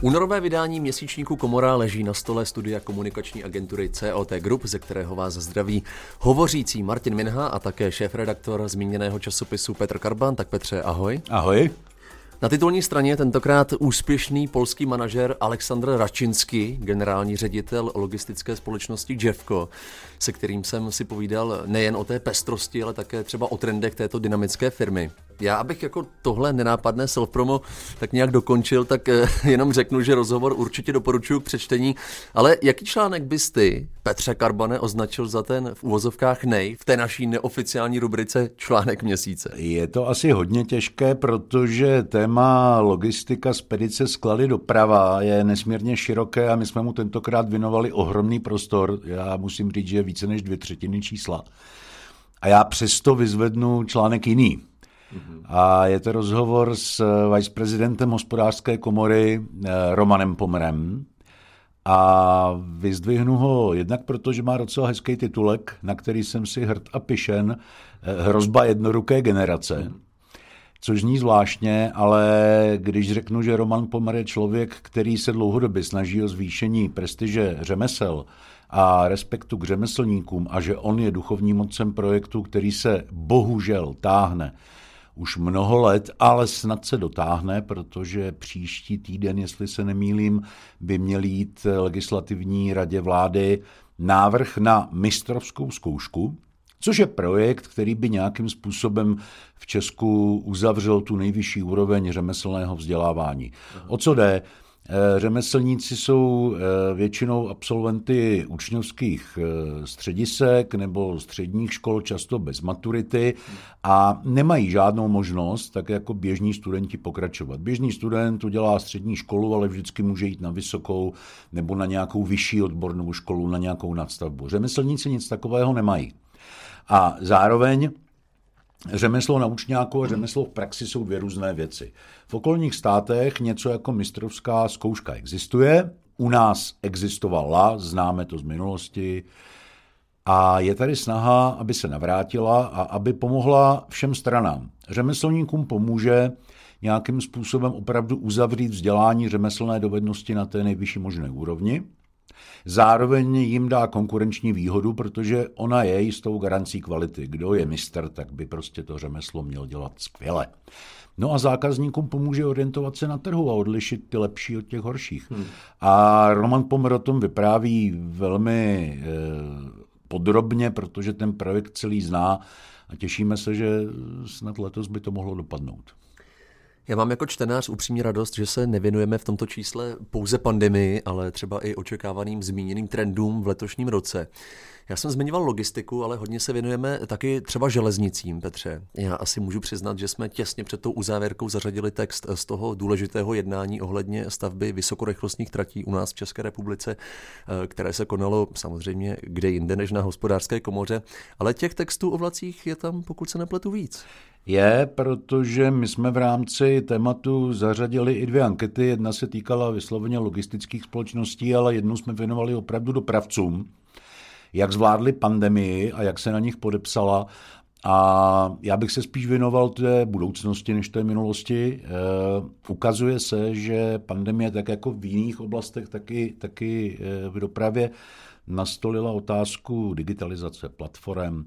Únorové vydání měsíčníku Komora leží na stole studia komunikační agentury COT Group, ze kterého vás zdraví hovořící Martin Minha a také šéf-redaktor zmíněného časopisu Petr Karban. Tak Petře, ahoj. Ahoj. Na titulní straně tentokrát úspěšný polský manažer Aleksandr Račinsky, generální ředitel logistické společnosti Jeffco, se kterým jsem si povídal nejen o té pestrosti, ale také třeba o trendech této dynamické firmy. Já, abych jako tohle nenápadné self-promo tak nějak dokončil, tak eh, jenom řeknu, že rozhovor určitě doporučuji k přečtení. Ale jaký článek bys ty, Petře Karbane, označil za ten v uvozovkách nej v té naší neoficiální rubrice článek měsíce? Je to asi hodně těžké, protože téma logistika, spedice, sklady, doprava je nesmírně široké a my jsme mu tentokrát věnovali ohromný prostor. Já musím říct, že více než dvě třetiny čísla. A já přesto vyzvednu článek jiný. A je to rozhovor s viceprezidentem hospodářské komory eh, Romanem Pomrem. A vyzdvihnu ho jednak proto, že má docela hezký titulek, na který jsem si hrd a pišen, eh, hrozba jednoruké generace. Což zní zvláštně, ale když řeknu, že Roman Pomr je člověk, který se dlouhodobě snaží o zvýšení prestiže řemesel, a respektu k řemeslníkům a že on je duchovním mocem projektu, který se bohužel táhne už mnoho let, ale snad se dotáhne, protože příští týden, jestli se nemýlím, by měl jít legislativní radě vlády návrh na mistrovskou zkoušku, což je projekt, který by nějakým způsobem v Česku uzavřel tu nejvyšší úroveň řemeslného vzdělávání. O co jde? Eh, řemeslníci jsou eh, většinou absolventy učňovských eh, středisek nebo středních škol, často bez maturity a nemají žádnou možnost, tak jako běžní studenti, pokračovat. Běžný student udělá střední školu, ale vždycky může jít na vysokou nebo na nějakou vyšší odbornou školu, na nějakou nadstavbu. Řemeslníci nic takového nemají. A zároveň Řemeslo na učňáku a řemeslo v praxi jsou dvě různé věci. V okolních státech něco jako mistrovská zkouška existuje, u nás existovala, známe to z minulosti, a je tady snaha, aby se navrátila a aby pomohla všem stranám. Řemeslníkům pomůže nějakým způsobem opravdu uzavřít vzdělání řemeslné dovednosti na té nejvyšší možné úrovni, Zároveň jim dá konkurenční výhodu, protože ona je jistou garancí kvality. Kdo je mistr, tak by prostě to řemeslo měl dělat skvěle. No a zákazníkům pomůže orientovat se na trhu a odlišit ty lepší od těch horších. Hmm. A Roman Pomr o tom vypráví velmi eh, podrobně, protože ten projekt celý zná a těšíme se, že snad letos by to mohlo dopadnout. Já mám jako čtenář upřímně radost, že se nevěnujeme v tomto čísle pouze pandemii, ale třeba i očekávaným zmíněným trendům v letošním roce. Já jsem zmiňoval logistiku, ale hodně se věnujeme taky třeba železnicím, Petře. Já asi můžu přiznat, že jsme těsně před tou uzávěrkou zařadili text z toho důležitého jednání ohledně stavby vysokorychlostních tratí u nás v České republice, eh, které se konalo samozřejmě kde jinde než na hospodářské komoře, ale těch textů o vlacích je tam, pokud se nepletu, víc. Je, protože my jsme v rámci tématu zařadili i dvě ankety. Jedna se týkala vysloveně logistických společností, ale jednu jsme věnovali opravdu dopravcům, jak zvládli pandemii a jak se na nich podepsala. A já bych se spíš věnoval té budoucnosti než té minulosti. E, ukazuje se, že pandemie, tak jako v jiných oblastech, taky, taky eh, v dopravě, nastolila otázku digitalizace platform,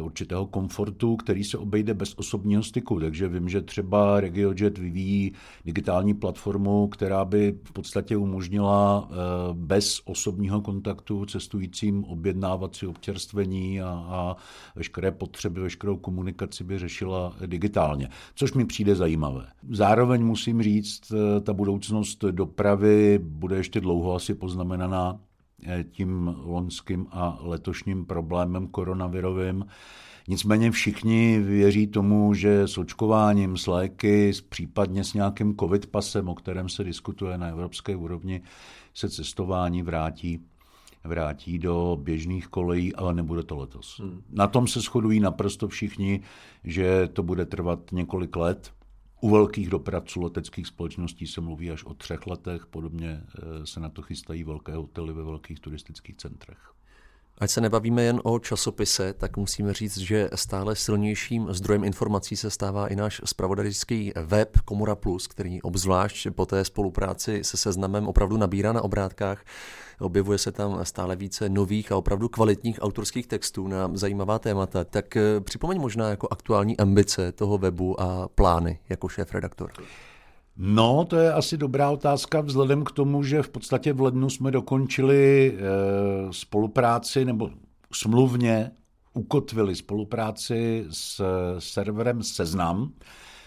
určitého komfortu, který se obejde bez osobního styku. Takže vím, že třeba RegioJet vyvíjí digitální platformu, která by v podstatě umožnila eh, bez osobního kontaktu cestujícím objednávat si občerstvení a, a veškeré potřeby, veškerou komunikaci by řešila digitálně, což mi přijde zajímavé. Zároveň musím říct, eh, ta budoucnost dopravy bude ještě dlouho asi poznamenaná Eh, tím loňským a letošním problémem koronavirovým. Nicméně všichni věří tomu, že s očkováním, s léky, případně s nějakým covid pasem, o kterém se diskutuje na evropské úrovni, se cestování vrátí vrátí do běžných kolejí, ale nebude to letos. Hmm. Na tom se shodují naprosto všichni, že to bude trvat několik let. U velkých dopravců leteckých společností se mluví až o třech letech, podobně eh, se na to chystají velké hotely ve velkých turistických centrech. Ať se nebavíme jen o časopise, tak musíme říct, že stále silnějším zdrojem informací se stává i náš spravodajský web Komora Plus, který obzvlášť po té spolupráci se seznamem opravdu nabírá na obrátkách. Objevuje se tam stále více nových a opravdu kvalitních autorských textů na zajímavá témata. Tak eh, připomeň možná jako aktuální ambice toho webu a plány jako šéf redaktor. No, to je asi dobrá otázka vzhledem k tomu, že v podstatě v lednu jsme dokončili e, spolupráci nebo smluvně ukotvili spolupráci s serverem Seznam,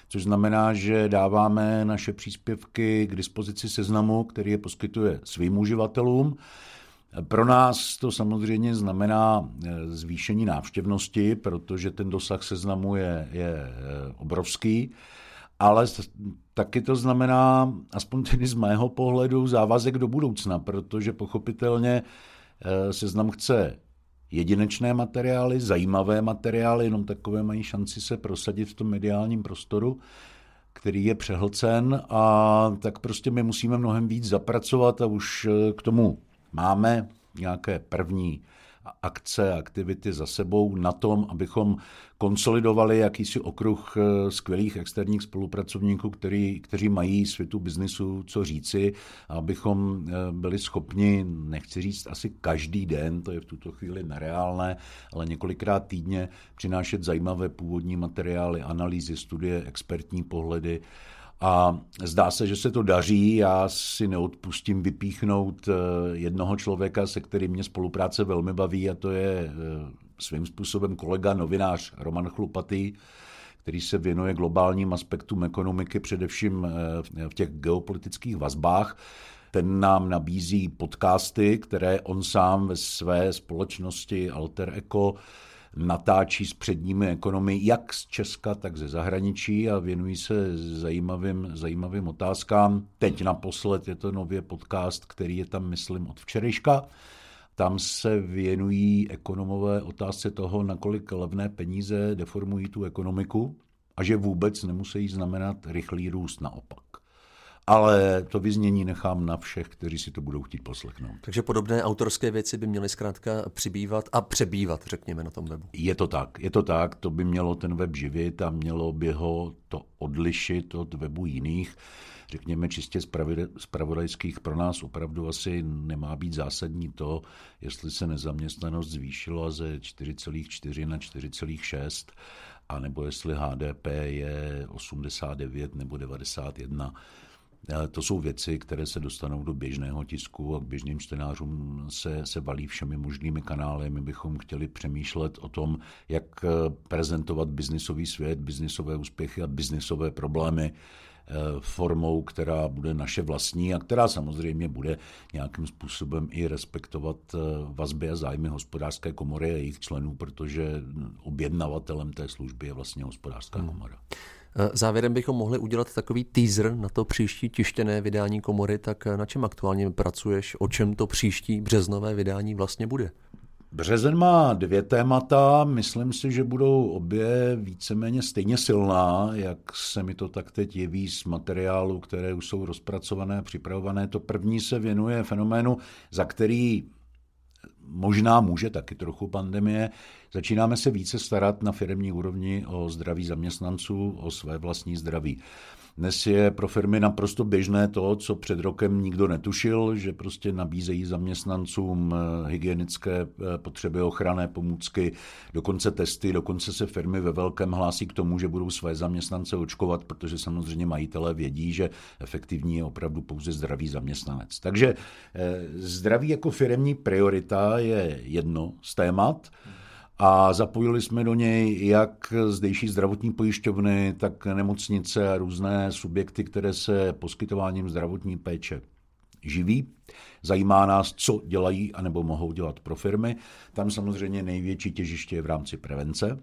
což znamená, že dáváme naše příspěvky k dispozici Seznamu, který je poskytuje svým uživatelům. Pro nás to samozřejmě znamená eh, zvýšení návštěvnosti, protože ten dosah seznamu je, je eh, obrovský ale taky to znamená, aspoň tedy z mého pohledu, závazek do budoucna, protože pochopitelně eh, seznam chce jedinečné materiály, zajímavé materiály, jenom takové mají šanci se prosadit v tom mediálním prostoru, který je přehlcen a tak prostě my musíme mnohem víc zapracovat a už eh, k tomu máme nějaké první akce, aktivity za sebou na tom, abychom konsolidovali jakýsi okruh eh, skvělých externích spolupracovníků, který, kteří mají světu biznisu co říci, abychom eh, byli schopni, nechci říct asi každý den, to je v tuto chvíli nereálné, ale několikrát týdně přinášet zajímavé původní materiály, analýzy, studie, expertní pohledy a zdá se, že se to daří. Já si neodpustím vypíchnout eh, jednoho člověka, se kterým mě spolupráce velmi baví, a to je eh, svým způsobem kolega novinář Roman Chlupatý, který se věnuje globálním aspektům ekonomiky, především eh, v těch geopolitických vazbách. Ten nám nabízí podcasty, které on sám ve své společnosti Alter Eco natáčí s předními ekonomy jak z Česka, tak ze zahraničí a věnují se zajímavým, zajímavým otázkám. Teď naposled je to nově podcast, který je tam, myslím, od včerejška. Tam se věnují ekonomové otázce toho, nakolik levné peníze deformují tu ekonomiku a že vůbec nemusí znamenat rychlý růst naopak ale to vyznění nechám na všech, kteří si to budou chtít poslechnout. Takže podobné autorské věci by měly zkrátka přibývat a přebývat, řekněme, na tom webu. Je to tak, je to tak, to by mělo ten web živit a mělo by ho to odlišit od webu jiných. Řekněme čistě z pravodajských pro nás opravdu asi nemá být zásadní to, jestli se nezaměstnanost zvýšila ze 4,4 na 4,6 a nebo jestli HDP je 89 nebo 91 to jsou věci, které se dostanou do běžného tisku a k běžným čtenářům se, se balí všemi možnými kanály. My bychom chtěli přemýšlet o tom, jak eh, prezentovat biznisový svět, biznisové úspěchy a biznisové problémy eh, formou, která bude naše vlastní a která samozřejmě bude nějakým způsobem i respektovat eh, vazby a zájmy hospodářské komory a jejich členů, protože objednavatelem té služby je vlastně hospodářská hmm. komora. Eh, závěrem bychom mohli udělat takový teaser na to příští tištěné vydání komory, tak eh, na čem aktuálně pracuješ, o čem to příští březnové vydání vlastně bude? Březen má dvě témata, myslím si, že budou obě víceméně stejně silná, jak se mi to tak teď jeví z materiálu, které už jsou rozpracované, připravované. To první se věnuje fenoménu, za který možná může taky trochu pandemie. Začínáme se více starat na firmní úrovni o zdraví zaměstnanců, o své vlastní zdraví. Dnes je pro firmy naprosto běžné to, co před rokem nikdo netušil, že prostě nabízejí zaměstnancům eh, hygienické eh, potřeby, ochranné pomůcky, dokonce testy, dokonce se firmy ve velkém hlásí k tomu, že budou své zaměstnance očkovat, protože samozřejmě majitelé vědí, že efektivní je opravdu pouze zdravý zaměstnanec. Takže eh, zdraví jako firmní priorita je jedno z témat a zapojili jsme do něj jak zdejší zdravotní pojišťovny, tak nemocnice a různé subjekty, které se poskytováním zdravotní péče živí. Zajímá nás, co dělají anebo mohou dělat pro firmy. Tam samozřejmě největší těžiště je v rámci prevence.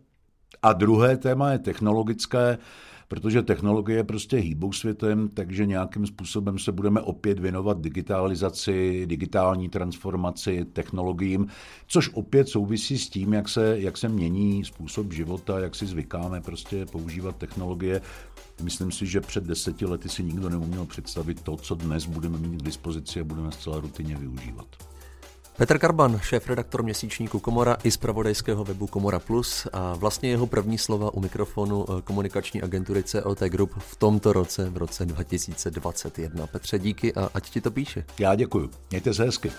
A druhé téma je technologické protože technologie prostě hýbou světem, takže nějakým způsobem se budeme opět věnovat digitalizaci, digitální transformaci, technologiím, což opět souvisí s tím, jak se, jak se mění způsob života, jak si zvykáme prostě používat technologie. Myslím si, že před deseti lety si nikdo neuměl představit to, co dnes budeme mít k dispozici a budeme zcela rutině využívat. Petr Karban, šéf-redaktor měsíčníku Komora i z pravodajského webu Komora Plus a vlastně jeho první slova u mikrofonu eh, komunikační agentury COT Group v tomto roce, v roce 2021. Petře, díky a ať ti to píše. Já děkuji. Mějte se hezky.